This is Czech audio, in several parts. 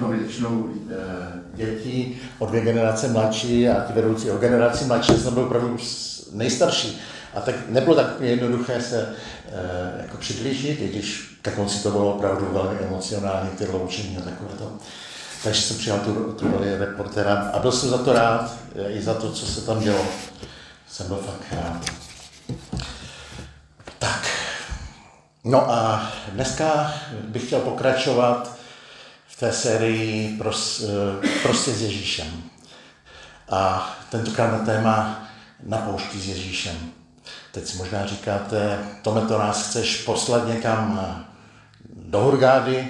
No, většinou e, děti o dvě generace mladší a ty vedoucí o generaci mladší, jsem byl opravdu nejstarší. A tak nebylo tak jednoduché se e, jako přiblížit, i když ke konci to bylo opravdu velmi emocionální, ty loučení a takové to. Takže jsem přijal tu, tu roli reportera a byl jsem za to rád, e, i za to, co se tam dělo. Jsem byl fakt rád. Tak, no a dneska bych chtěl pokračovat té sérii eh, Prostě s Ježíšem. A tentokrát na téma Na poušti s Ježíšem. Teď si možná říkáte, Tome, to nás chceš poslat někam eh, do Hurgády,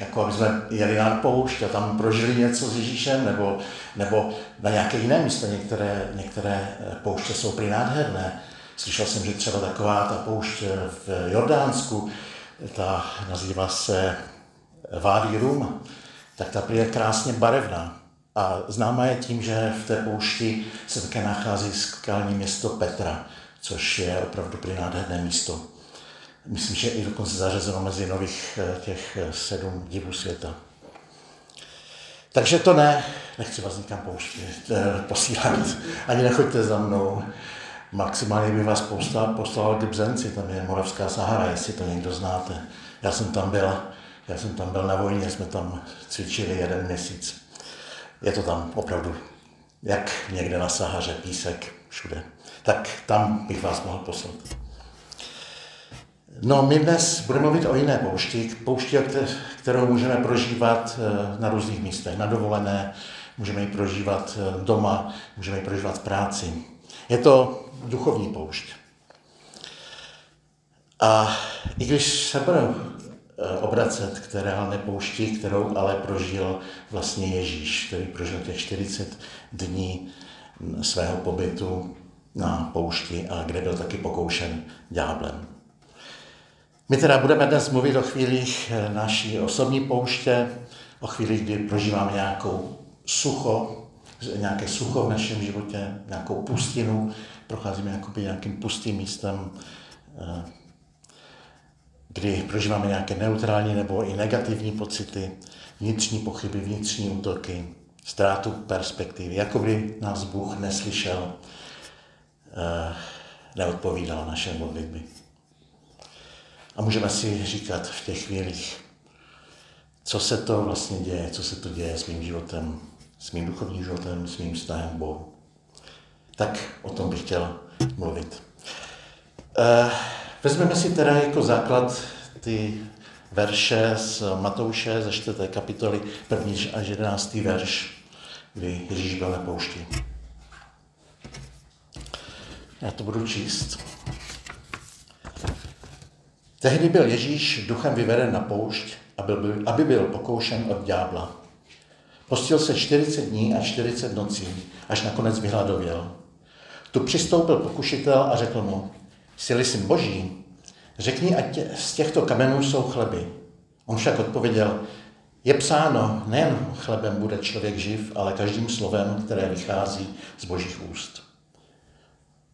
jako aby jsme jeli na poušť a tam prožili něco s Ježíšem, nebo, nebo na nějaké jiné místo. Některé, některé eh, pouště jsou prý nádherné. Slyšel jsem, že třeba taková ta poušť v Jordánsku, ta nazývá se Vádí Rum, tak ta je krásně barevná. A známá je tím, že v té poušti se také nachází skalní město Petra, což je opravdu prý nádherné místo. Myslím, že i dokonce zařazeno mezi nových eh, těch eh, sedm divů světa. Takže to ne, nechci vás nikam pouštět, eh, posílat, ani nechoďte za mnou. Maximálně by vás poslal, poslal k Bzenci, tam je Moravská Sahara, jestli to někdo znáte. Já jsem tam byl já jsem tam byl na vojně, jsme tam cvičili jeden měsíc. Je to tam opravdu jak někde na Sahaře, písek, všude. Tak tam bych vás mohl poslat. No, my dnes budeme mluvit o jiné poušti, poušti, kterou můžeme prožívat eh, na různých místech, na dovolené, můžeme ji prožívat eh, doma, můžeme ji prožívat v práci. Je to duchovní poušť. A i když se budeme obracet k té reálné poušti, kterou ale prožil vlastně Ježíš, který prožil těch 40 dní svého pobytu na poušti a kde byl taky pokoušen ďáblem. My teda budeme dnes mluvit o chvílích eh, naší osobní pouště, o chvílích, kdy prožíváme nějakou sucho, nějaké sucho v našem životě, nějakou pustinu, procházíme nějakým pustým místem, eh, kdy prožíváme nějaké neutrální nebo i negativní pocity, vnitřní pochyby, vnitřní útoky, ztrátu perspektivy, jako by nás Bůh neslyšel, eh, neodpovídal naše modlitby. A můžeme si říkat v těch chvílích, co se to vlastně děje, co se to děje s mým životem, s mým duchovním životem, s mým vztahem Bohu. Tak o tom bych chtěl mluvit. Uh, Vezmeme si teda jako základ ty verše z Matouše ze 4. kapitoly, 1. až 11. verš, kdy Ježíš byl na poušti. Já to budu číst. Tehdy byl Ježíš duchem vyveden na poušť, aby byl pokoušen od ďábla. Postil se 40 dní a 40 nocí, až nakonec vyhladověl. Tu přistoupil pokušitel a řekl mu, Jsi syn boží, řekni, ať z těchto kamenů jsou chleby. On však odpověděl, je psáno, nejen chlebem bude člověk živ, ale každým slovem, které vychází z božích úst.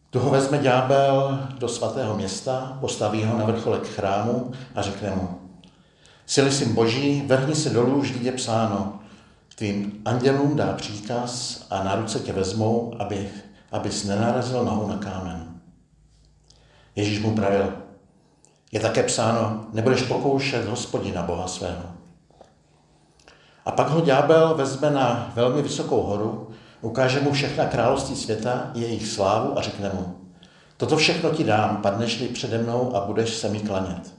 Tu ho vezme ďábel do svatého města, postaví ho na vrcholek chrámu a řekne mu, Sily syn boží, vrhni se dolů, vždyť je psáno, tvým andělům dá příkaz a na ruce tě vezmou, aby, abys nenarazil nohou na kámen. Ježíš mu pravil, je také psáno, nebudeš pokoušet hospodina Boha svého. A pak ho ďábel vezme na velmi vysokou horu, ukáže mu všechna království světa, jejich slávu a řekne mu, toto všechno ti dám, padneš-li přede mnou a budeš se mi klanět.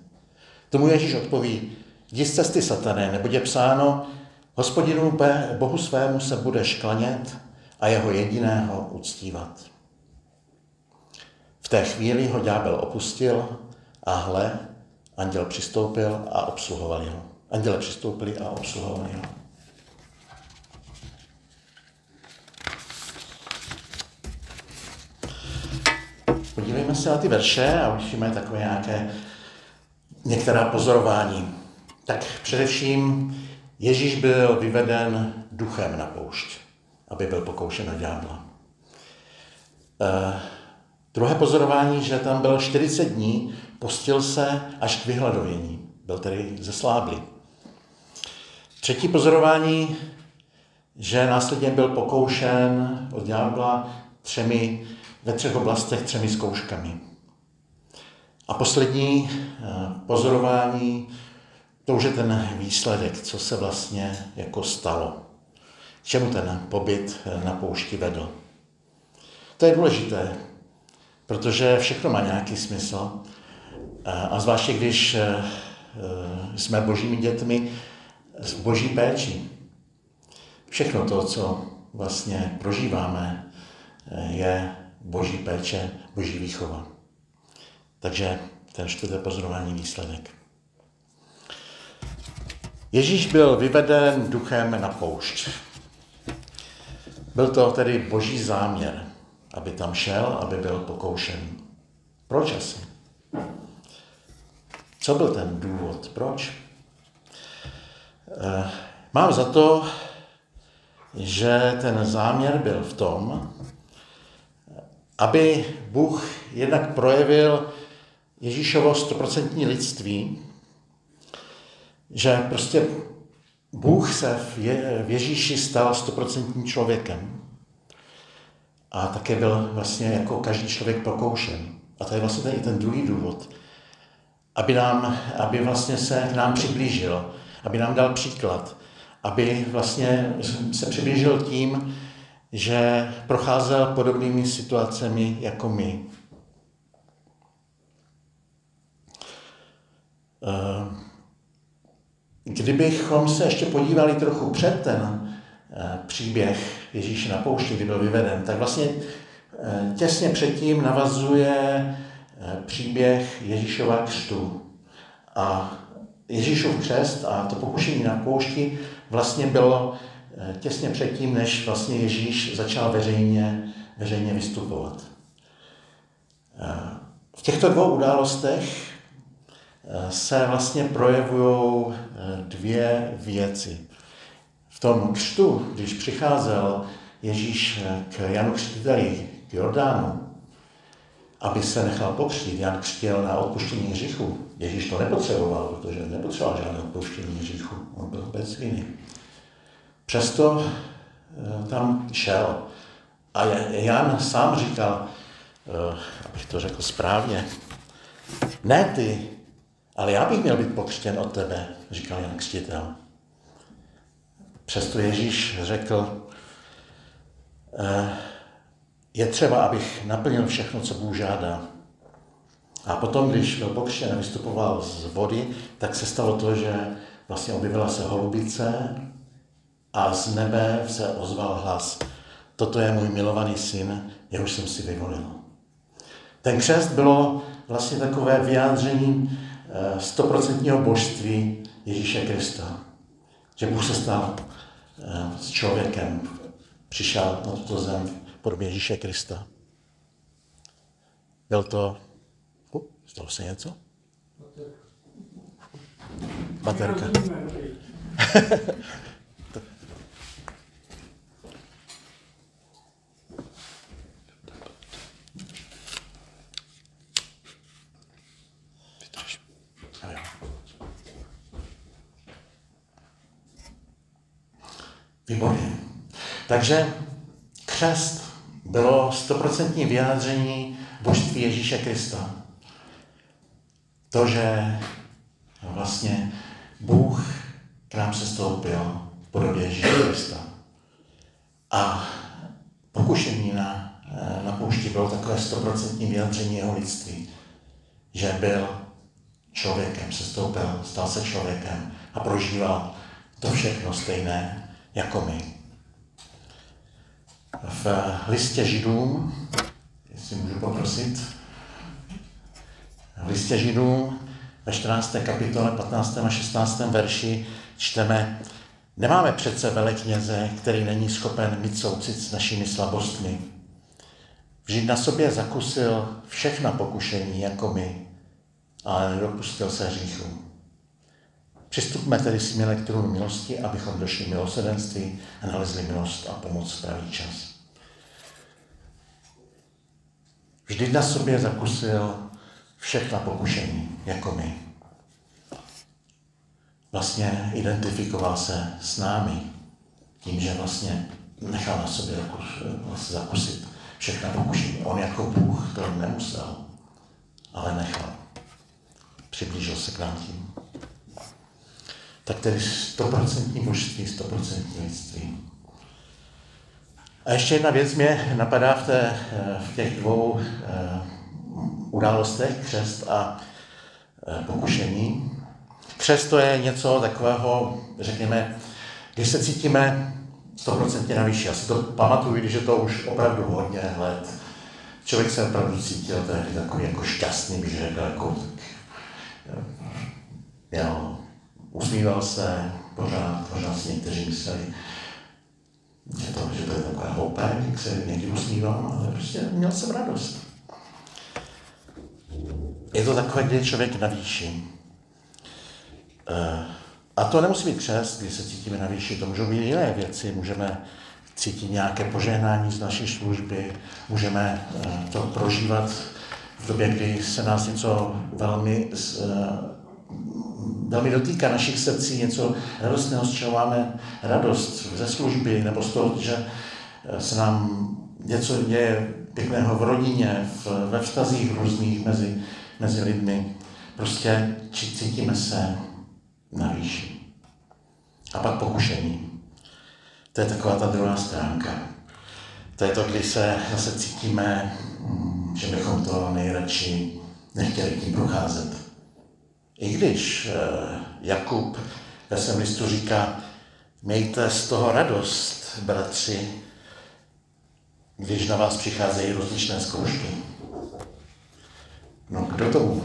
Tomu Ježíš odpoví, jdi z cesty satané, nebo je psáno, hospodinu Bohu svému se budeš klanět a jeho jediného uctívat. V té chvíli ho ďábel opustil a hle, anděl přistoupil a obsluhoval ho. Anděle přistoupili a obsluhovali ho. Podívejme se na ty verše a uvidíme takové nějaké některá pozorování. Tak především Ježíš byl vyveden duchem na poušť, aby byl pokoušen na ďábla. Uh, Druhé pozorování, že tam byl 40 dní, postil se až k vyhladovění. Byl tedy zesláblý. Třetí pozorování, že následně byl pokoušen od ďábla třemi, ve třech oblastech třemi zkouškami. A poslední eh, pozorování, to už je ten výsledek, co se vlastně jako stalo. K čemu ten pobyt eh, na poušti vedl. To je důležité, protože všechno má nějaký smysl. Eh, a zvláště když jsme božími dětmi s boží péči. Všechno to, co vlastně prožíváme, je boží péče, boží výchova. Takže ten čtvrté pozorování výsledek. Ježíš byl vyveden duchem na poušť. Byl to tedy boží záměr, aby tam šel, aby byl pokoušen. Proč asi? Co byl ten důvod? Proč? Eh, mám za to, že ten záměr byl v tom, aby Bůh jednak projevil Ježíšovo stoprocentní lidství, že prostě Bůh se v Ježíši stal stoprocentním člověkem a také byl vlastně jako každý člověk pokoušen. A to je vlastně ten, i ten druhý důvod, aby, nám, aby vlastně se k nám přiblížil, aby nám dal příklad, aby vlastně se přiblížil tím, že procházel podobnými situacemi jako my. Eh, kdybychom se ještě podívali trochu před ten eh, příběh Ježíše na poušti, kdy byl vyveden, tak vlastně eh, těsně předtím navazuje příběh Ježíšova křtu. A Ježíšův křest a to pokušení na poušti vlastně bylo těsně předtím, než vlastně Ježíš začal veřejně, veřejně vystupovat. V těchto dvou událostech se vlastně projevují eh, dvě věci. V tom křtu, když přicházel Ježíš eh, k Janu Křtiteli, k Jordánu, aby se nechal pokřtít, Jan křtil na odpuštění hříchu. Ježíš to nepotřeboval, protože nepotřeboval žádné odpuštění hříchu. On byl bez viny. Přesto eh, tam šel. A Jan sám říkal, abych to řekl správně, ne ty, ale já bych měl být pokřtěn od tebe, říkal Jan Křtitel. Přesto Ježíš řekl, eh, je třeba, abych naplnil všechno, co Bůh žádá. A potom, když byl pokřtěn a vystupoval z vody, tak se stalo to, že vlastně objevila se holubice a z nebe se ozval hlas. Toto je můj milovaný syn, jehož jsem si vyvolil. Ten křest bylo vlastně takové vyjádření Eh, stoprocentního božství Ježíše Krista. Že Bůh se stal eh, s člověkem, přišel na tuto zem v podobě Ježíše Krista. Byl to... Uh, stalo se něco? Baterka. Výborně. Takže křest bylo stoprocentní vyjádření božství Ježíše Krista. To, že vlastně Bůh k nám se stoupil v podobě Ježíše Krista. A pokušení na, na poušti bylo takové stoprocentní vyjádření jeho lidství, že byl člověkem, se stoupil, stal se člověkem a prožíval to všechno stejné, jako my. V listě Židům, jestli můžu poprosit, v listě Židům ve 14. kapitole 15. a 16. verši čteme, nemáme přece velekněze, který není schopen mít soucit s našimi slabostmi. Vždyť na sobě zakusil všechna pokušení jako my, ale nedopustil se hříchu. Přistupme tedy směle k trůnu milosti, abychom došli milosedenství a nalezli milost a pomoc v pravý čas. Vždy na sobě zakusil všechna pokušení, jako my. vlastně identifikoval se s námi tím, že vlastně nechal na sobě vlastně zakusit všechna pokušení. On jako Bůh to nemusel, ale nechal. Přiblížil se k nám tím. Tak tedy stoprocentní božství, stoprocentní lidství. A ještě jedna věc mě napadá v, té, v těch dvou eh, událostech, křest a eh, pokušení. Křest to je něco takového, řekněme, když se cítíme stoprocentně na výši. Já si to pamatuju, když je to už opravdu hodně let. Člověk se opravdu cítil tehdy takový jako šťastný, bych řekl, jako jo, usmíval se pořád, pořád si někteří mysleli, že to, že to je takové hloupé, jak se někdy usmívám, ale prostě měl jsem radost. Je to takové, kdy člověk na výši. Uh, a to nemusí být křest, když se cítíme na výši, to můžou být jiné věci. Můžeme cítit nějaké požehnání z naší služby, můžeme eh, to prožívat v době, kdy se nás něco velmi, eh, velmi dotýká našich srdcí, něco radostného, z čeho máme radost ze služby, nebo z toho, že eh, se nám něco děje pěkného v rodině, v, ve vztazích různých mezi, mezi lidmi. Prostě cítíme se na výši. A pak pokušení. To je taková ta druhá stránka. To je to, když se zase cítíme, mm, že bychom to nejradši nechtěli tím procházet. I když eh, Jakub ve svém listu říká, mějte z toho radost, bratři, když na vás přicházejí rozličné zkoušky. No kdo to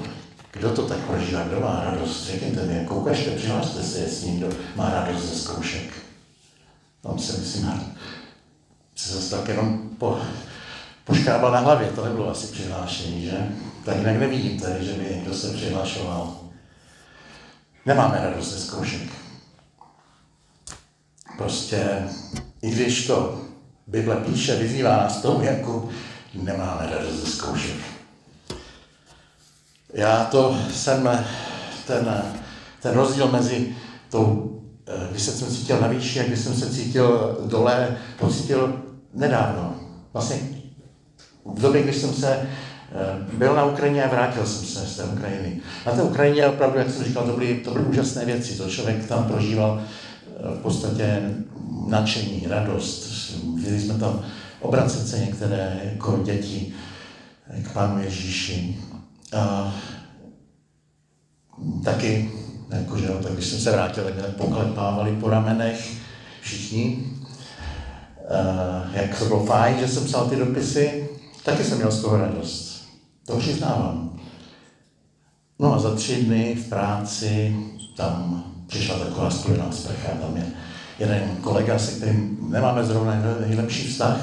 kdo to tak prožívá, kdo má radost? Řekněte mi, jako ukažte, přihlašte se, jestli někdo má radost ze zkoušek. Tam se myslím, se zase tak jenom po, poškábal na hlavě, to nebylo asi přihlášení, že? Tak jinak nevidím tady, že by někdo se přihlašoval. Nemáme radost ze zkoušek. Prostě, i když to Bible píše, vyzývá nás tomu, jako nemáme radost ze zkoušek. Já to jsem ten, ten rozdíl mezi tou, eh, když jsem se cítil na výši a když jsem se cítil dole, pocítil nedávno. Vlastně v době, když jsem se byl na Ukrajině a vrátil jsem se z té Ukrajiny. Na té Ukrajině opravdu, jak jsem říkal, to byly, to byly úžasné věci. To člověk tam prožíval eh, v podstatě nadšení, radost. Viděli jsme tam obracet se některé jako děti k Pánu Ježíši. A taky, jakože, tak když jsem se vrátil, tak mě poklepávali po ramenech všichni. A jak to bylo fajn, že jsem psal ty dopisy, taky jsem měl z toho radost. To přiznávám. No a za tři dny v práci tam přišla taková studená sprcha, tam je jeden kolega, se kterým nemáme zrovna nejlepší vztah,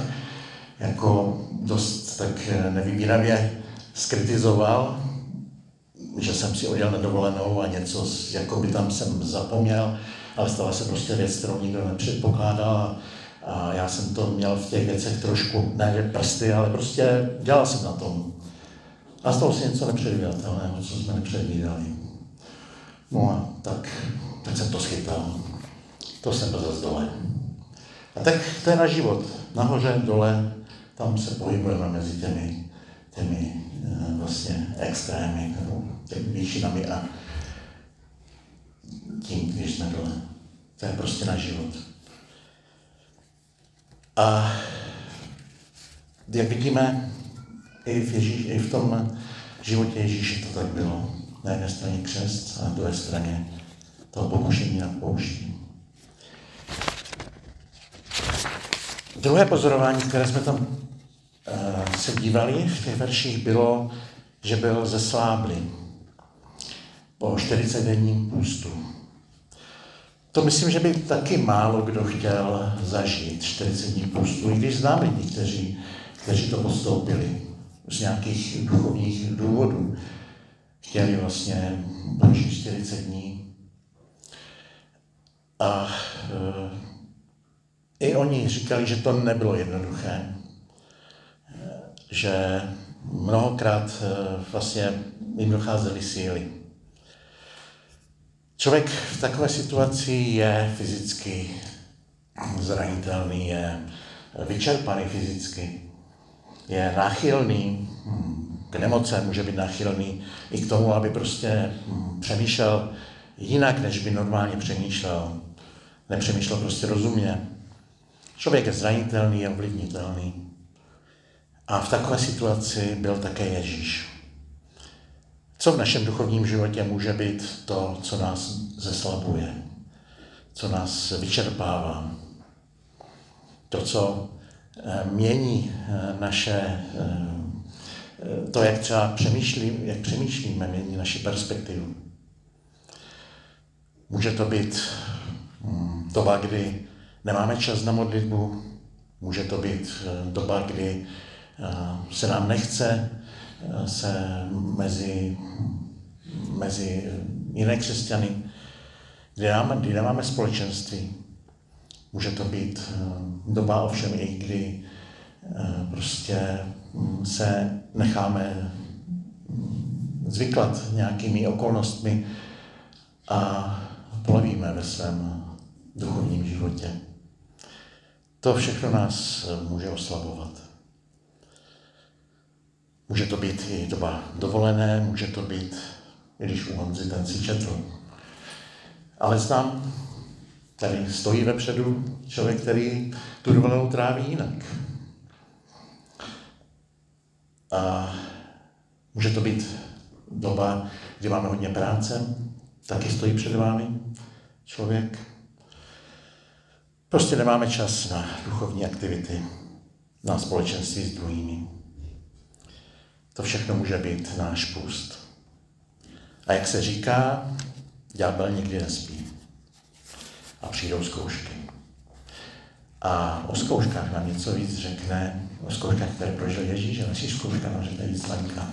jako dost tak nevybíravě skritizoval, že jsem si odjel na dovolenou a něco, jako by tam jsem zapomněl, ale stala se prostě věc, kterou nikdo nepředpokládal. A já jsem to měl v těch věcech trošku, ne prsty, ale prostě dělal jsem na tom. A stalo se něco nepředvídatelného, co jsme nepředvídali. No a tak, tak jsem to schytal. To jsem byl zase dole. A tak to je na život. Nahoře, dole, tam se pohybujeme mezi těmi těmi eh, vlastně extrémy, těmi výšinami a tím, když jsme dole. To je prostě na život. A jak vidíme, i v, Ježíš, i v tom životě Ježíše to tak bylo. Na jedné straně křest a na druhé straně to pokušení na pouští. Druhé pozorování, které jsme tam Eh, se dívali v těch verších, bylo, že byl zesláblý po 40 denním půstu. To myslím, že by taky málo kdo chtěl zažít 40 dní půstu, i když znám lidi, kteří, kteří to postoupili z nějakých duchovních důvodů. Chtěli vlastně prožít 40 dní. A e, i oni říkali, že to nebylo jednoduché že mnohokrát eh, vlastně jim docházely síly. Člověk v takové situaci je fyzicky zranitelný, je vyčerpaný fyzicky, je náchylný k nemocem, může být náchylný i k tomu, aby prostě přemýšlel jinak, než by normálně přemýšlel. Nepřemýšlel prostě rozumně. Člověk je zranitelný, je ovlivnitelný. A v takové situaci byl také Ježíš. Co v našem duchovním životě může být to, co nás zeslabuje, co nás vyčerpává, to, co mění eh, naše, eh, to, jak třeba přemýšlím, jak přemýšlíme, mění naši perspektivu. Může to být hm, doba, kdy nemáme čas na modlitbu, může to být doba, kdy se nám nechce se mezi, mezi jiné křesťany, kdy, máme, kdy nemáme společenství. Může to být eh, doba ovšem i kdy eh, prostě hm, se necháme hm, zvyklat nějakými okolnostmi a polevíme ve svém duchovním životě. To všechno nás může oslabovat. Může to být i doba dovolené, může to být, i když u Honzy ten si četl. Ale znám, tady stojí vepředu člověk, který tu dovolenou tráví jinak. A může to být doba, kdy máme hodně práce, taky stojí před vámi člověk. Prostě nemáme čas na duchovní aktivity, na společenství s druhými. To všechno může být náš půst. A jak se říká, ďábel nikdy nespí. A přijdou zkoušky. A o zkouškách nám něco víc řekne, o zkouškách, které prožil Ježíš, a naši zkouška nám řekne víc Lenka.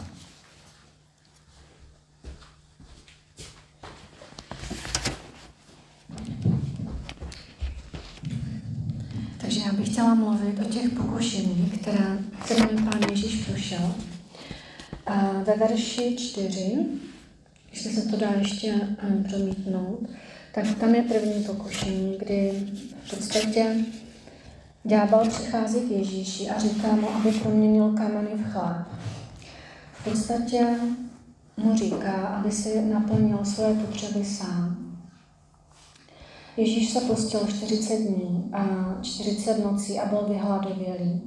Takže já bych chtěla mluvit o těch pokušeních, které, kterými pán Ježíš prošel a ve verši 4, když se to dá ještě um, promítnout, tak tam je první pokušení, kdy v podstatě ďábel přichází k Ježíši a říká mu, aby proměnil kameny v chleb. V podstatě mu říká, aby si naplnil svoje potřeby sám. Ježíš se postil 40 dní a 40 nocí a byl vyhladovělý.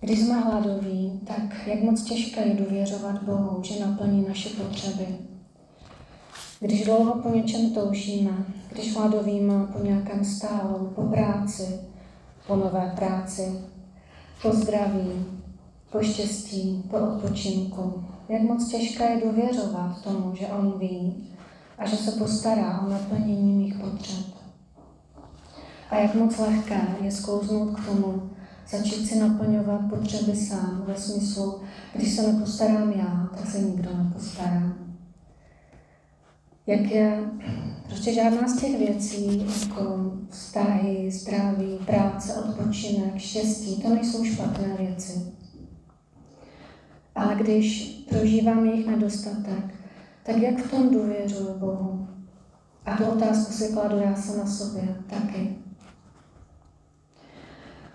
Když jsme hladoví, tak jak moc těžké je důvěřovat Bohu, že naplní naše potřeby. Když dlouho po něčem toužíme, když hladovíme po nějakém stálu, po práci, po nové práci, po zdraví, po štěstí, po odpočinku, jak moc těžké je důvěřovat tomu, že On ví a že se postará o naplnění mých potřeb. A jak moc lehké je sklouznout k tomu, začít si naplňovat potřeby sám ve smyslu, když se nepostarám já, tak se nikdo nepostará. Jak je prostě žádná z těch věcí, jako vztahy, zdraví, práce, odpočinek, štěstí, to nejsou špatné věci. Ale když prožívám jejich nedostatek, tak jak v tom důvěřuji Bohu? A tu otázku si kladu já se na sobě taky.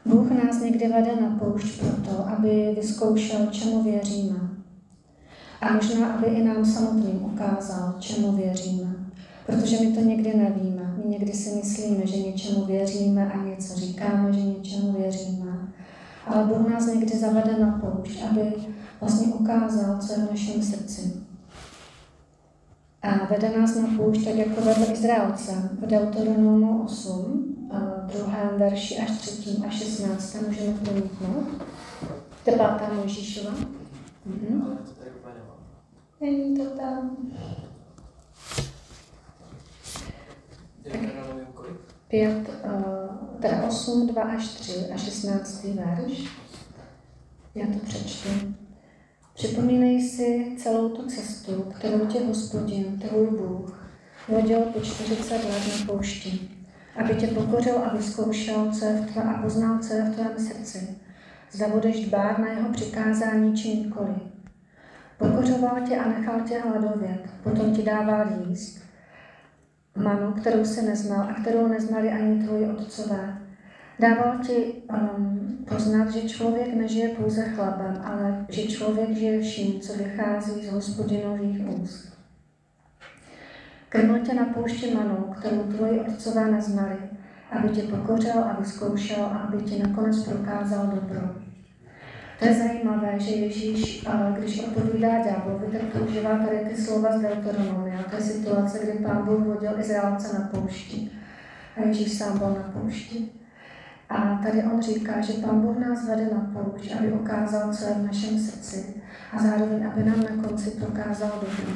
Bůh nás někdy vede na poušť proto, aby vyzkoušel, čemu věříme. A možná, aby i nám samotným ukázal, čemu věříme. Protože my to někdy nevíme. My někdy si myslíme, že něčemu věříme a něco říkáme, že něčemu věříme. Ale Bůh nás někdy zavede na poušť, aby vlastně ukázal, co je v našem srdci. A vede nás na poušť, tak jako vedl Izraelce v Deuteronomu 8, druhém verši až třetím a šestnáctém můžeme promítnout. To pátá Mojžíšova. Mhm. Není to tam. Pět, uh, teda 8, 2 až 3 a 16. verš. Já to přečtu. Připomínej si celou tu cestu, kterou tě hospodin, tvůj Bůh, vodil po 40 let na poušti aby tě pokořil a vyzkoušel, co je v tvém, a poznal, co je v tvém srdci. Zda budeš dbát na jeho přikázání či nikoli. Pokořoval tě a nechal tě hladovět, potom ti dával jíst. manu, kterou si neznal a kterou neznali ani tvoji otcové. Dával ti um, poznat, že člověk nežije pouze chlebem, ale že člověk žije vším, co vychází z hospodinových úst. Krmil tě na poušti manou, kterou tvoji otcové neznali, aby tě pokořil a vyzkoušel a aby ti nakonec prokázal dobro. To je zajímavé, že Ježíš, když odpovídá ďáblovi, tak používá tady ty slova z Deuteronomia. To je situace, kdy pán Bůh vodil Izraelce na poušti. A Ježíš sám byl na poušti. A tady on říká, že pán Bůh nás vede na poušť, aby ukázal, co je v našem srdci a zároveň, aby nám na konci prokázal dobro.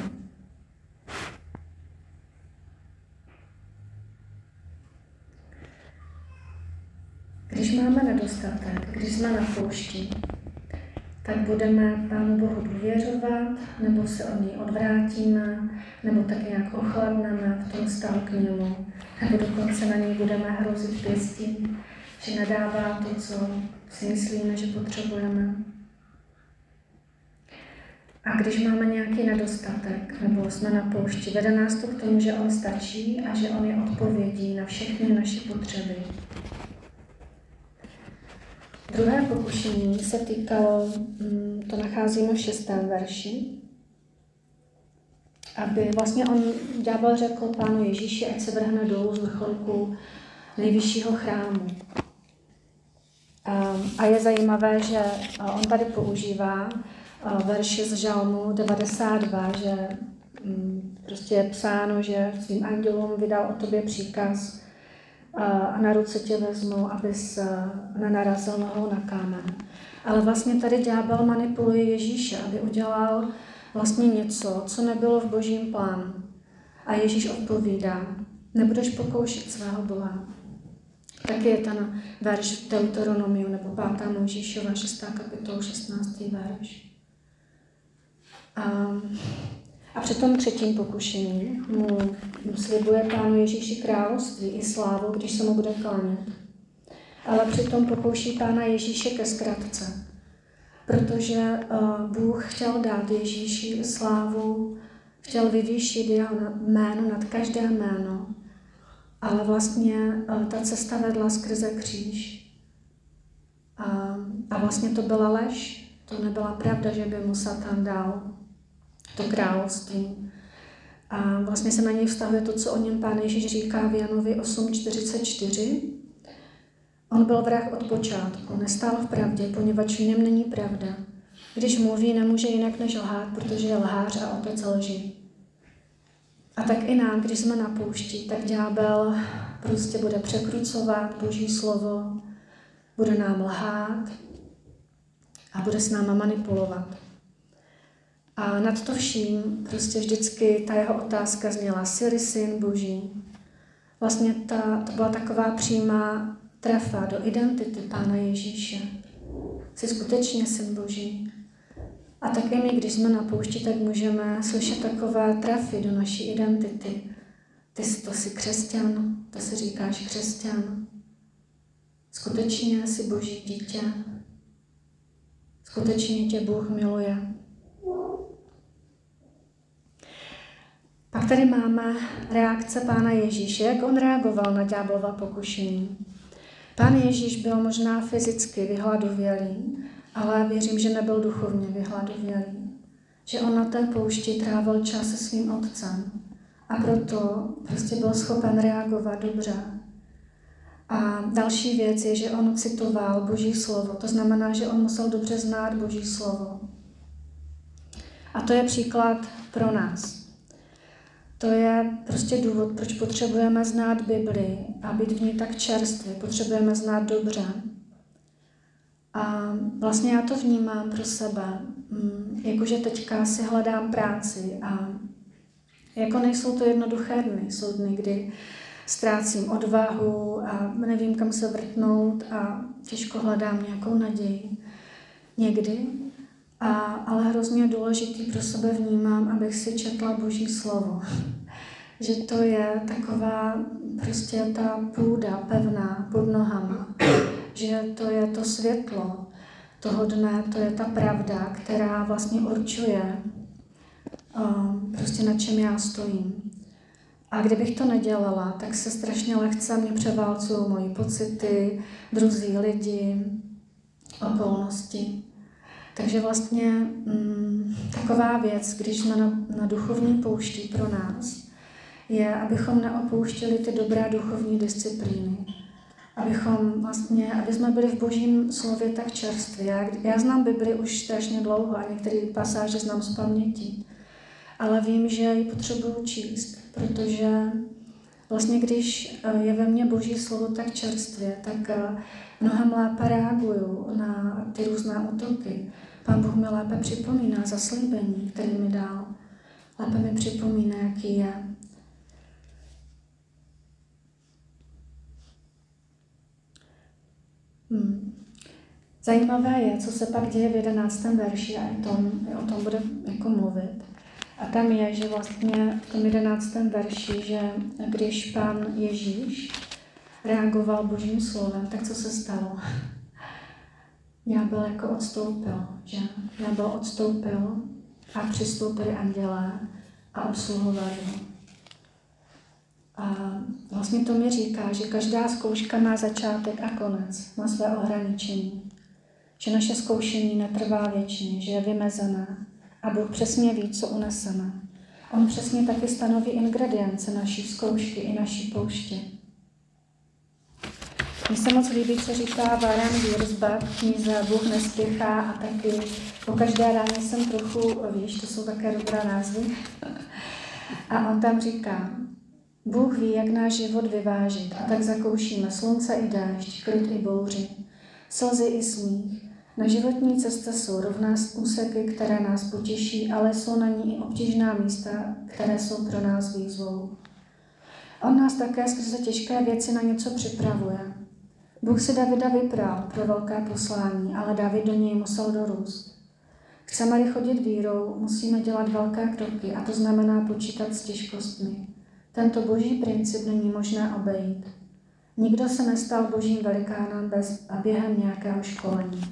Když máme nedostatek, když jsme na poušti, tak budeme Pánu Bohu důvěřovat, nebo se od něj odvrátíme, nebo tak nějak ochladneme v tom stavu k němu, nebo dokonce na něj budeme hrozit pěstí, že nedává to, co si myslíme, že potřebujeme. A když máme nějaký nedostatek, nebo jsme na poušti, vede nás to k tomu, že On stačí a že On je odpovědí na všechny naše potřeby. Druhé pokušení se týkalo, mm, to nacházíme v šestém verši, aby vlastně on, ďábel řekl pánu Ježíši, ať se vrhne dolů z vrcholku nejvyššího chrámu. A je zajímavé, že on tady používá verši z Žalmu 92, že mm, prostě je psáno, že svým andělům vydal o tobě příkaz, a na ruce tě vezmu, abys nenarazil nohou na kámen. Ale vlastně tady ďábel manipuluje Ježíše, aby udělal vlastně něco, co nebylo v božím plánu. A Ježíš odpovídá, nebudeš pokoušet svého Boha. Taky je ten verš v Deuteronomiu, nebo 5. Mojžíšova, 6. kapitol, 16. verš. A a při tom třetím pokušení mu slibuje pánu Ježíši království i slávu, když se mu bude klánět. Ale přitom pokouší pána Ježíše ke zkratce, protože eh, Bůh chtěl dát Ježíši slávu, chtěl vyvýšit jeho jméno nad každé jméno, ale vlastně eh, ta cesta vedla skrze kříž. A, a vlastně to byla lež, to nebyla pravda, že by mu Satan dal to království. A vlastně se na něj vztahuje to, co o něm pán Ježíš říká v Janovi 8.44. On byl vrah od počátku, nestál v pravdě, poněvadž v něm není pravda. Když mluví, nemůže jinak než lhát, protože je lhář a otec lži. A tak i nám, když jsme na poušti, tak ďábel prostě bude překrucovat Boží slovo, bude nám lhát a bude s náma manipulovat. A nad to vším prostě vždycky ta jeho otázka zněla, jsi syn boží. Vlastně ta, to byla taková přímá trefa do identity Pána Ježíše. Jsi skutečně syn boží. A také my, když jsme na poušti, tak můžeme slyšet takové trefy do naší identity. Ty to jsi křesťan, to si říkáš křesťan. Skutečně jsi boží dítě. Skutečně tě Bůh miluje. Pak tady máme reakce Pána Ježíše, jak on reagoval na ďáblova pokušení. Pán Ježíš byl možná fyzicky vyhladovělý, ale věřím, že nebyl duchovně vyhladovělý. Že on na té poušti trávil čas se svým otcem a proto prostě byl schopen reagovat dobře. A další věc je, že on citoval Boží slovo. To znamená, že on musel dobře znát Boží slovo. A to je příklad pro nás. To je prostě důvod, proč potřebujeme znát Bibli a být v ní tak čerstvě. Potřebujeme znát dobře. A vlastně já to vnímám pro sebe, mm, jakože teďka si hledám práci a jako nejsou to jednoduché dny. Jsou dny, kdy ztrácím odvahu a nevím, kam se vrtnout a těžko hledám nějakou naději. Někdy a, ale hrozně důležitý pro sebe vnímám, abych si četla Boží slovo. že to je taková prostě ta půda pevná pod nohama. Že to je to světlo toho dne, to je ta pravda, která vlastně určuje um, prostě na čem já stojím. A kdybych to nedělala, tak se strašně lehce mě převálcují moji pocity, druzí lidi, okolnosti. Takže vlastně mm, taková věc, když jsme na, na duchovní poušti pro nás, je, abychom neopouštěli ty dobré duchovní disciplíny. Abychom vlastně, aby jsme byli v božím slově tak čerství. Já, já znám Bibli už strašně dlouho a některé pasáže znám z paměti. Ale vím, že ji potřebuju číst, protože vlastně když eh, je ve mně boží slovo tak čerstvě, tak eh, mnohem lépe reaguju na ty různé útoky. Pán Bůh mi lépe připomíná zaslíbení, který mi dal. Lépe mi připomíná, jaký je. Hmm. Zajímavé je, co se pak děje v jedenáctém verši a o tom, o tom bude jako mluvit. A tam je, že vlastně v tom jedenáctém verši, že když pán Ježíš reagoval božím slovem, tak co se stalo? byl jako odstoupil, že? byl odstoupil a přistoupili andělé a obsluhovali ho. A vlastně to mi říká, že každá zkouška má začátek a konec, má své ohraničení. Že naše zkoušení netrvá věčně, že je vymezené a Bůh přesně ví, co uneseme. On přesně taky stanoví ingredience naší zkoušky i naší pouště. Mně se moc líbí, co říká Warren Wiersbach v knize Bůh nespěchá a taky po každé ráně jsem trochu, víš, to jsou také dobré názvy. A on tam říká, Bůh ví, jak náš život vyvážit a tak zakoušíme slunce i déšť, klid i bouři, slzy i smích. Na životní cestě jsou rovná úseky, které nás potěší, ale jsou na ní i obtížná místa, které jsou pro nás výzvou. On nás také skrze těžké věci na něco připravuje. Bůh si Davida vypral pro velké poslání, ale David do něj musel dorůst. Chceme-li chodit vírou, musíme dělat velké kroky a to znamená počítat s těžkostmi. Tento boží princip není možné obejít. Nikdo se nestal božím velikánem bez a během nějakého školení.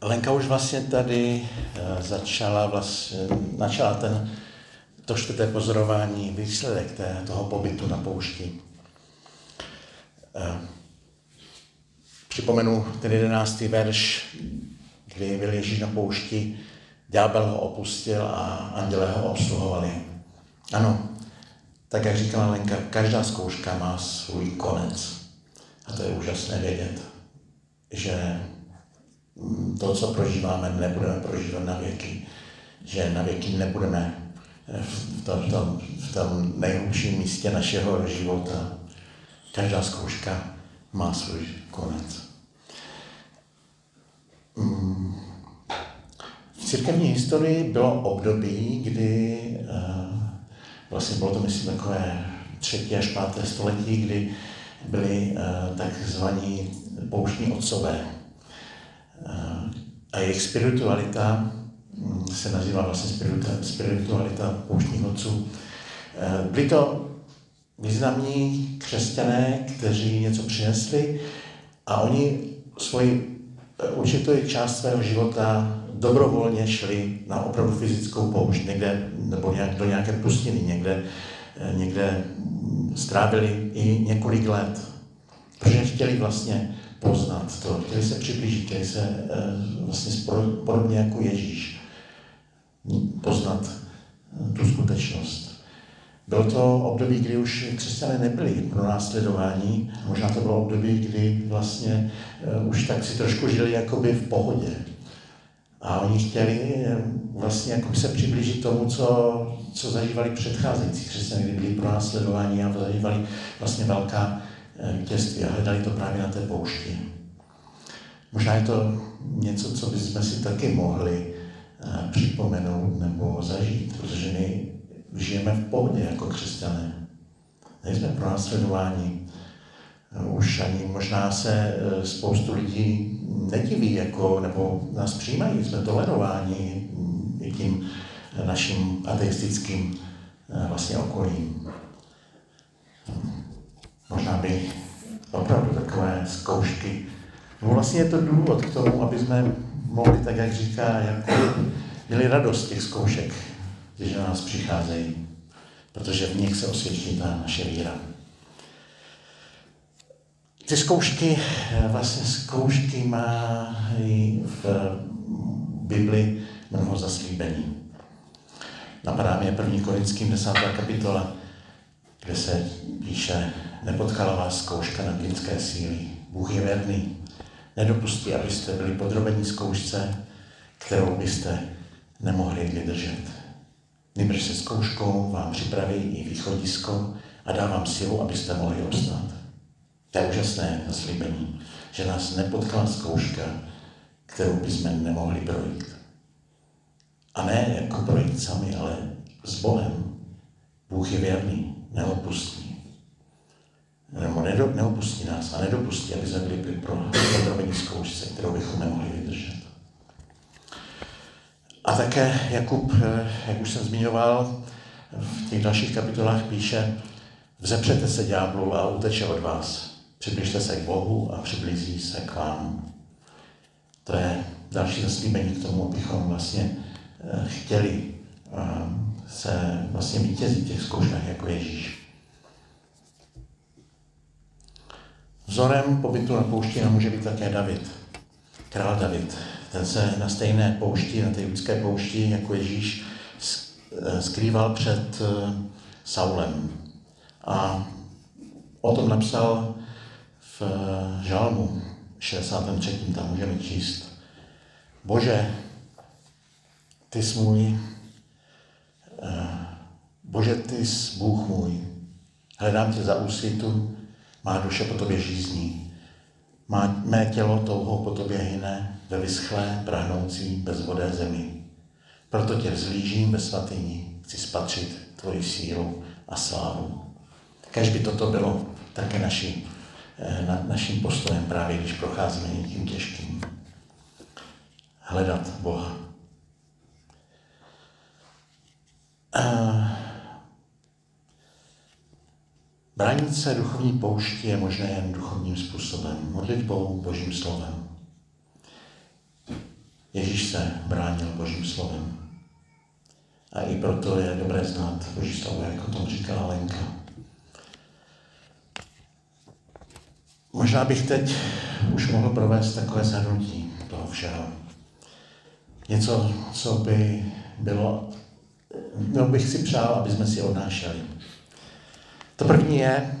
Lenka už vlastně tady eh, začala, vlastně, načala ten, to čtvrté pozorování, výsledek té, toho pobytu na poušti. Eh, připomenu ten jedenáctý verš, kdy byl Ježíš na poušti, ďábel ho opustil a anděle ho obsluhovali. Ano, tak jak říkala Lenka, každá zkouška má svůj konec. A to je úžasné vědět, že to, co prožíváme, nebudeme prožívat na věky. Že na věky nebudeme v tom, tom, v tom nejhlubším místě našeho života. Každá zkouška má svůj konec. V církevní historii bylo období, kdy eh, vlastně bylo to, myslím, takové třetí až páté století, kdy byli eh, takzvaní pouštní otcové, a jejich spiritualita mm, se nazývá vlastně spiritualita pouštních otců. Eh, byli to významní křesťané, kteří něco přinesli a oni svoji eh, určitou část svého života dobrovolně šli na opravdu fyzickou poušť, někde, nebo nějak, do nějaké pustiny, někde, eh, někde strávili i několik let, protože chtěli vlastně poznat to, chtěli se přiblížit, chtěli se eh, vlastně podobně jako Ježíš poznat eh, tu skutečnost. Bylo to období, kdy už křesťané nebyli pro následování. Možná to bylo období, kdy vlastně už tak si trošku žili jakoby v pohodě. A oni chtěli vlastně jako se přiblížit tomu, co, co zažívali předcházející křesťané, kdy byli pro následování a zažívali vlastně velká vítězství a hledali to právě na té poušti. Možná je to něco, co bychom si taky mohli eh, připomenout nebo zažít, protože my žijeme v pohodě jako křesťané. Nejsme pro následování. Už ani možná se eh, spoustu lidí nediví, jako, nebo nás přijímají, jsme tolerováni i tím naším ateistickým eh, vlastně okolím. Možná by opravdu takové zkoušky. No vlastně je to důvod k tomu, aby jsme mohli, tak jak říká, jako měli radost těch zkoušek, když na nás přicházejí, protože v nich se osvědčí ta naše víra. Ty zkoušky, vlastně zkoušky mají v Bibli mnoho zaslíbení. Napadá mě první korinským desátá kapitola, kde se píše, nepotkala vás zkouška na lidské síly. Bůh je věrný. Nedopustí, abyste byli podrobení zkoušce, kterou byste nemohli vydržet. Nejbrž se zkouškou vám připraví i východisko a dá vám silu, abyste mohli obstát. To je úžasné zaslíbení, že nás nepotkala zkouška, kterou bychom nemohli projít. A ne jako projít sami, ale s Bohem. Bůh je věrný, neopustí. Nebo neopustí nás a nedopustí, aby jsme byli pro podrobení zkoušce, kterou bychom nemohli vydržet. A také Jakub, eh, jak už jsem zmiňoval, v těch dalších kapitolách píše, vzepřete se ďáblu a uteče od vás. Přibližte se k Bohu a přiblíží se k vám. To je další zaslíbení k tomu, abychom vlastně chtěli eh, se vlastně vítězit těch zkouškách jako Ježíš. Vzorem pobytu na poušti nám může být také David, král David. Ten se na stejné poušti, na té judské poušti, jako Ježíš, eh, skrýval před Saulem. A o tom napsal v žalmu 63. tam můžeme číst. Bože, ty jsi můj, eh, Bože, ty jsi Bůh můj. Hledám tě za úsvitu, má duše po tobě žízní. Má, mé tělo touhou po tobě hyne ve vyschlé, prahnoucí, bezvodé zemi. Proto tě vzlížím ve svatyni, chci spatřit tvoji sílu a slávu. Kež by toto bylo také naší Eh, nad naším postojem právě, když procházíme někým těžkým. Hledat Boha. Bránit se duchovní poušti je možné jen duchovním způsobem, modlitbou, božím slovem. Ježíš se bránil božím slovem. A i proto je dobré znát boží slovo, jak o tom říkala Lenka. Možná bych teď už mohl provést takové shrnutí toho všeho. Něco, co by bylo, no bych si přál, aby jsme si odnášeli. To první je,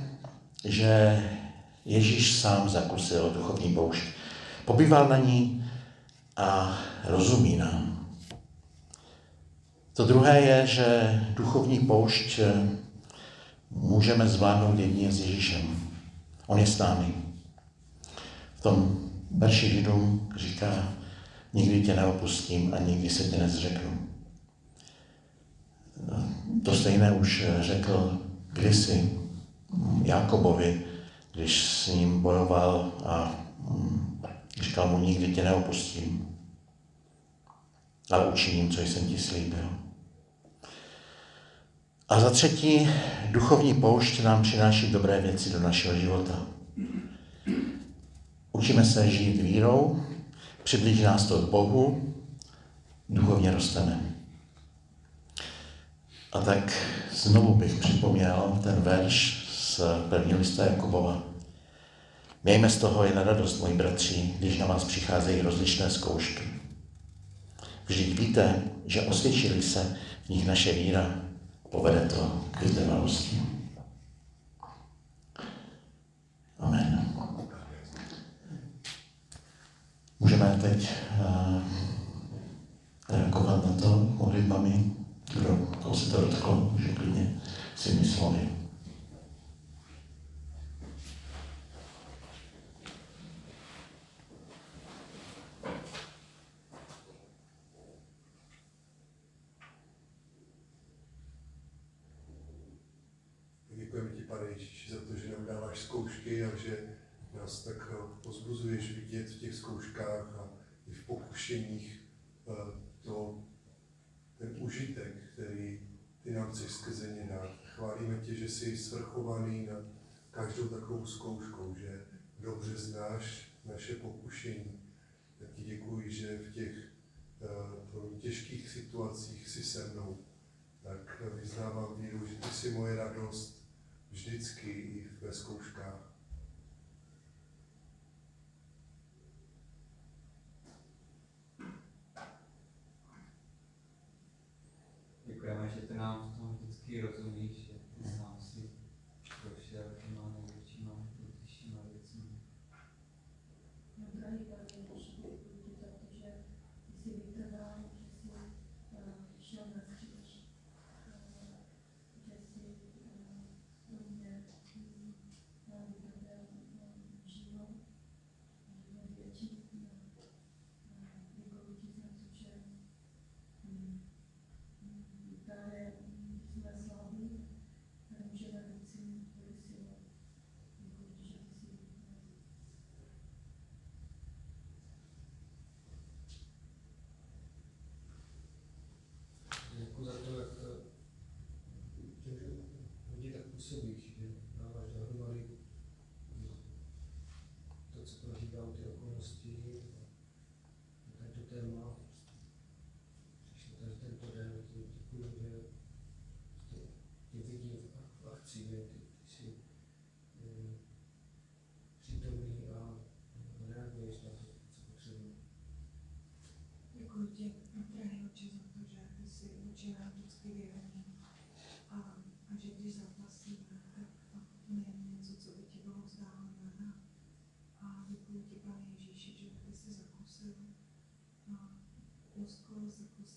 že Ježíš sám zakusil duchovní poušť. Pobýval na ní a rozumí nám. To druhé je, že duchovní poušť můžeme zvládnout jedině s Ježíšem. On je s námi. V tom verši Židům říká, nikdy tě neopustím a nikdy se tě nezřeknu. To stejné už řekl kdysi Jakobovi, když s ním bojoval a mm, říkal mu, nikdy tě neopustím, ale učiním, co jsem ti slíbil. A za třetí, duchovní poušť nám přináší dobré věci do našeho života. Učíme se žít vírou, přiblíží nás to k Bohu, duchovně rosteme. A tak znovu bych připomněl ten verš z první lista Jakubova. Mějme z toho jen radost, moji bratři, když na vás přicházejí rozličné zkoušky. Vždyť víte, že osvědčili se v nich naše víra, povede to k vytrvalosti. Amen. Můžeme teď uh, reagovat na to modlitbami, koho se to dotklo, může klidně svými slovy. Děkujeme ti, pane Ježíši, za to, že nám dáváš zkoušky a že nás tak eh, pozbuzuješ vidět v těch zkouškách a i v pokušeních eh, to, ten užitek, který ty nám chceš skrze ně dát. Chválíme tě, jsi svrchovaný nad každou takovou zkouškou, že dobře znáš naše pokušení. Tak ti děkuji, že v těch uh, těžkých situacích si se mnou. Tak vyznávám víru, že ty jsi moje radost vždycky i ve zkouškách. Děkujeme, že ty nám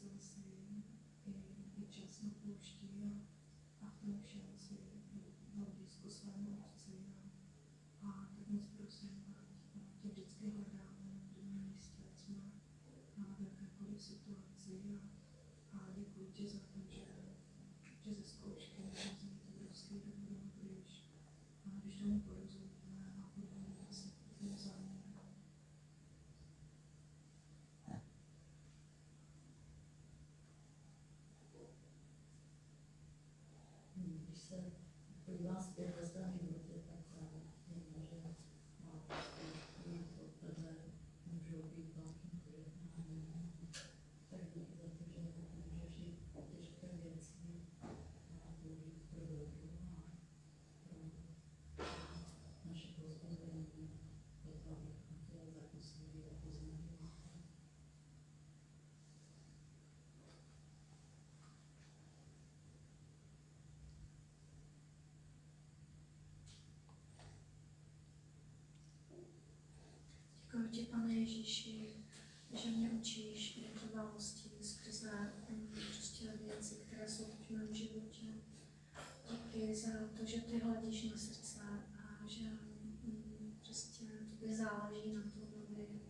consistency ti, pane Ježíši, že mě učíš vytrvalosti skrze prostě věci, které jsou v mém životě. Díky za to, že ty hledíš na srdce a že mm, prostě tobě záleží na tom, aby,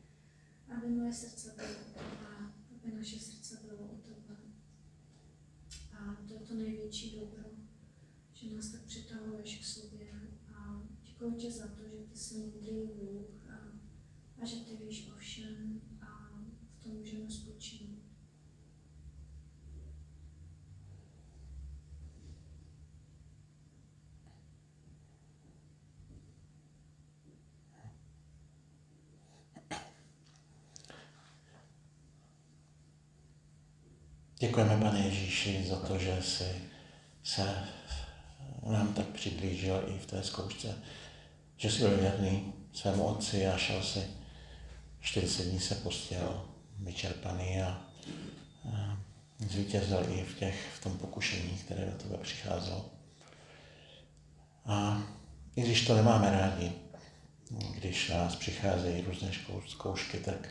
aby moje srdce bylo tebe, aby naše srdce bylo u tebe. A to je to největší dobro, že nás tak přitahuješ k sobě. A děkuji ti za to, že ty jsi moudrý Bůh a že ty víš o všem a v tom můžeme spočinout. Děkujeme, pane Ježíši, za to, že jsi se nám tak přiblížil i v té zkoušce, že jsi byl věrný svému otci a šel si 40 dní se postěl vyčerpaný a, a zvítězil i v, těch, v tom pokušení, které do tebe přicházelo. A i když to nemáme rádi, když na nás přicházejí různé zkoušky, tak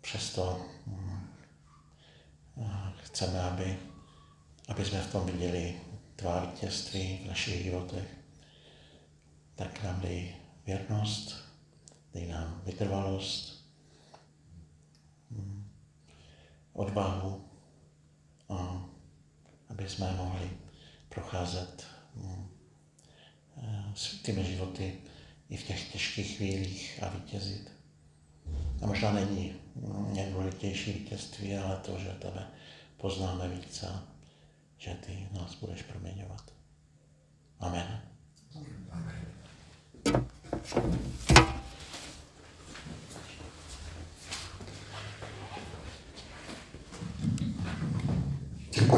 přesto mm, chceme, aby, aby jsme v tom viděli tvá vítězství v našich životech. Tak nám dej věrnost, dej nám vytrvalost, mm, odvahu, a aby jsme mohli procházet mm, eh, svými životy i v těch těžkých chvílích a vítězit. A možná není nejdůležitější vítězství, ale to, že tebe poznáme víc a že ty nás budeš proměňovat. Amen. Amen.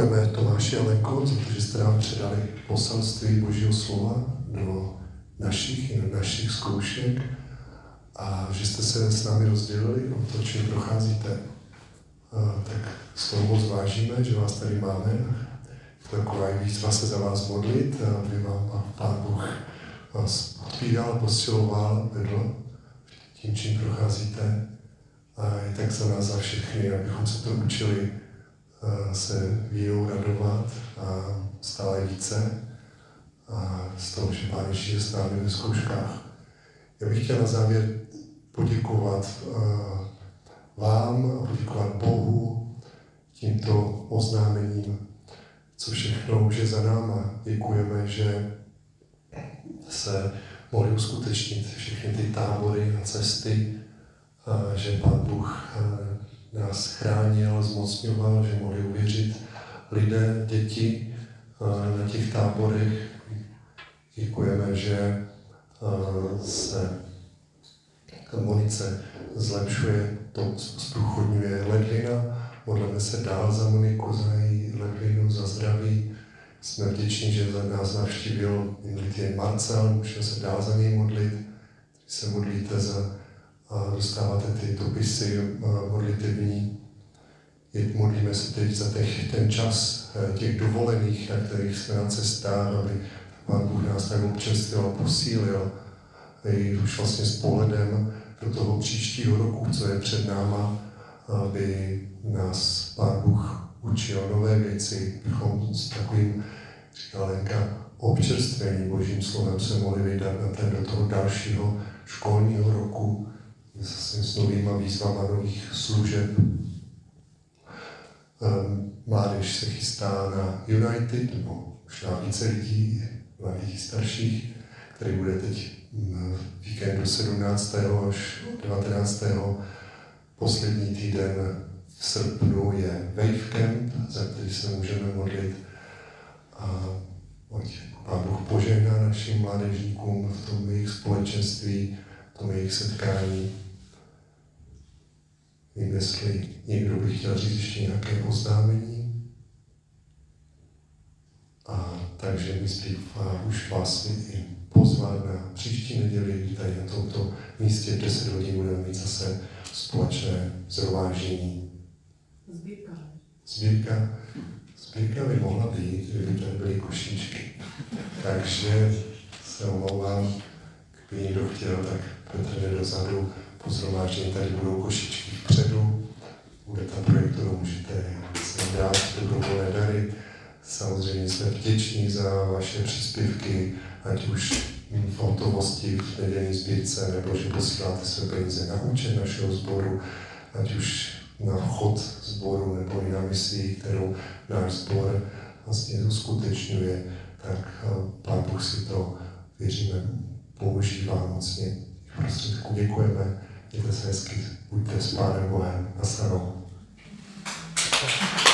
Děkujeme Tomáši a Lenko za to, že jste nám předali poselství Božího slova do našich i do našich zkoušek a že jste se s námi rozdělili o to, čím procházíte. A tak z toho moc vážíme, že vás tady máme. Taková výzva se za vás modlit, aby vám Pán Bůh vás podpíral, posiloval, vedl tím, čím procházíte. A i tak za nás, za všechny, abychom se to učili se vírou radovat a stále více a z toho, že Pán Ježíš je s námi ve zkouškách. Já bych chtěl na závěr poděkovat vám a poděkovat Bohu tímto oznámením, co všechno už je za náma. Děkujeme, že se mohly uskutečnit všechny ty tábory a cesty, že Pán Bůh nás chránil, zmocňoval, že mohli uvěřit lidé, děti uh, na těch táborech. Děkujeme, že se Monice zlepšuje, to zprůchodňuje ledvina. Modlíme se dál za Moniku, za její ledvinu, za zdraví. Jsme vděční, že za nás navštívil minulý Marcel, můžeme se dál za něj modlit. Když se modlíte za, dostáváte ty dopisy modlitevní. Modlíme se teď za těch, ten čas eh, těch dovolených, na kterých jsme na cestách, aby Pán Bůh nás tak občerstvil a posílil. I už vlastně s pohledem do toho příštího roku, co je před náma, aby nás Pán Bůh učil nové věci, bychom s takovým, říká Lenka, občerstvením Božím slovem se mohli vydat na ten do toho dalšího školního roku s novýma výzvama nových služeb. Ehm, mládež se chystá na United, nebo možná více lidí, mladých starších, který bude teď víkendu 17. až 19. poslední týden v srpnu je Wave Camp, za který se můžeme modlit. A ať Pán Bůh požehná našim mládežníkům v tom jejich společenství, v tom jejich setkání. Vím, jestli někdo by chtěl říct ještě nějaké oznámení. A takže zbývá už vás i pozvat na příští neděli, tady na tomto místě v 10 hodin budeme mít zase společné zhromáždění. Sbírka. Sbírka. Sbírka by mohla být, kdyby tady byly košíčky. Takže se omlouvám, kdyby někdo chtěl, tak Petr jde dozadu, po zhromáždění tady budou košičky vpředu, bude tam projektor, můžete se dát dobrovolné dary. Samozřejmě jsme vděční za vaše příspěvky, ať už v hotovosti v nedělní sbírce, nebo že posíláte své peníze na účet našeho sboru, ať už na chod sboru nebo i na misi, kterou náš sbor vlastně uskutečňuje, tak eh, Pán Bůh si to, věříme, používá mocně. Prostředku děkujeme, mějte se hezky, buďte s Pánem Bohem, na you.